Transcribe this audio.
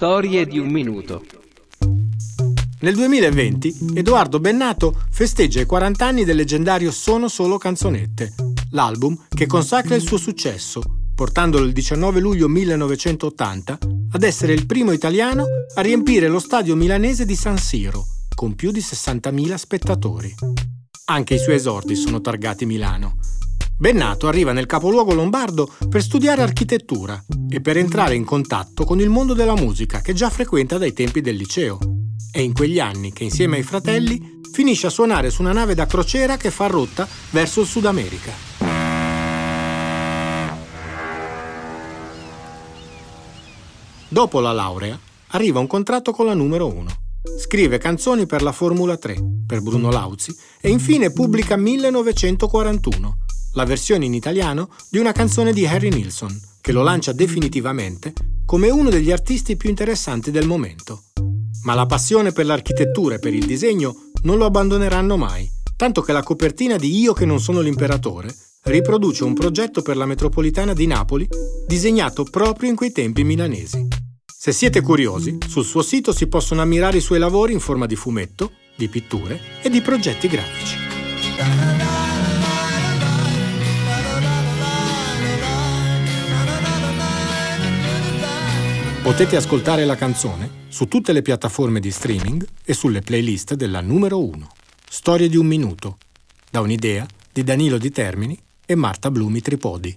Storie di un minuto. Nel 2020 Edoardo Bennato festeggia i 40 anni del leggendario Sono solo canzonette, l'album che consacra il suo successo, portandolo il 19 luglio 1980 ad essere il primo italiano a riempire lo stadio milanese di San Siro, con più di 60.000 spettatori. Anche i suoi esordi sono targati Milano, Bennato arriva nel capoluogo lombardo per studiare architettura e per entrare in contatto con il mondo della musica che già frequenta dai tempi del liceo. È in quegli anni che insieme ai fratelli finisce a suonare su una nave da crociera che fa rotta verso il Sud America. Dopo la laurea arriva un contratto con la numero 1. Scrive canzoni per la Formula 3, per Bruno Lauzi e infine pubblica 1941 la versione in italiano di una canzone di Harry Nilsson, che lo lancia definitivamente come uno degli artisti più interessanti del momento. Ma la passione per l'architettura e per il disegno non lo abbandoneranno mai, tanto che la copertina di Io che non sono l'imperatore riproduce un progetto per la metropolitana di Napoli disegnato proprio in quei tempi milanesi. Se siete curiosi, sul suo sito si possono ammirare i suoi lavori in forma di fumetto, di pitture e di progetti grafici. Potete ascoltare la canzone su tutte le piattaforme di streaming e sulle playlist della numero 1. Storie di un minuto, da un'idea di Danilo Di Termini e Marta Blumi Tripodi.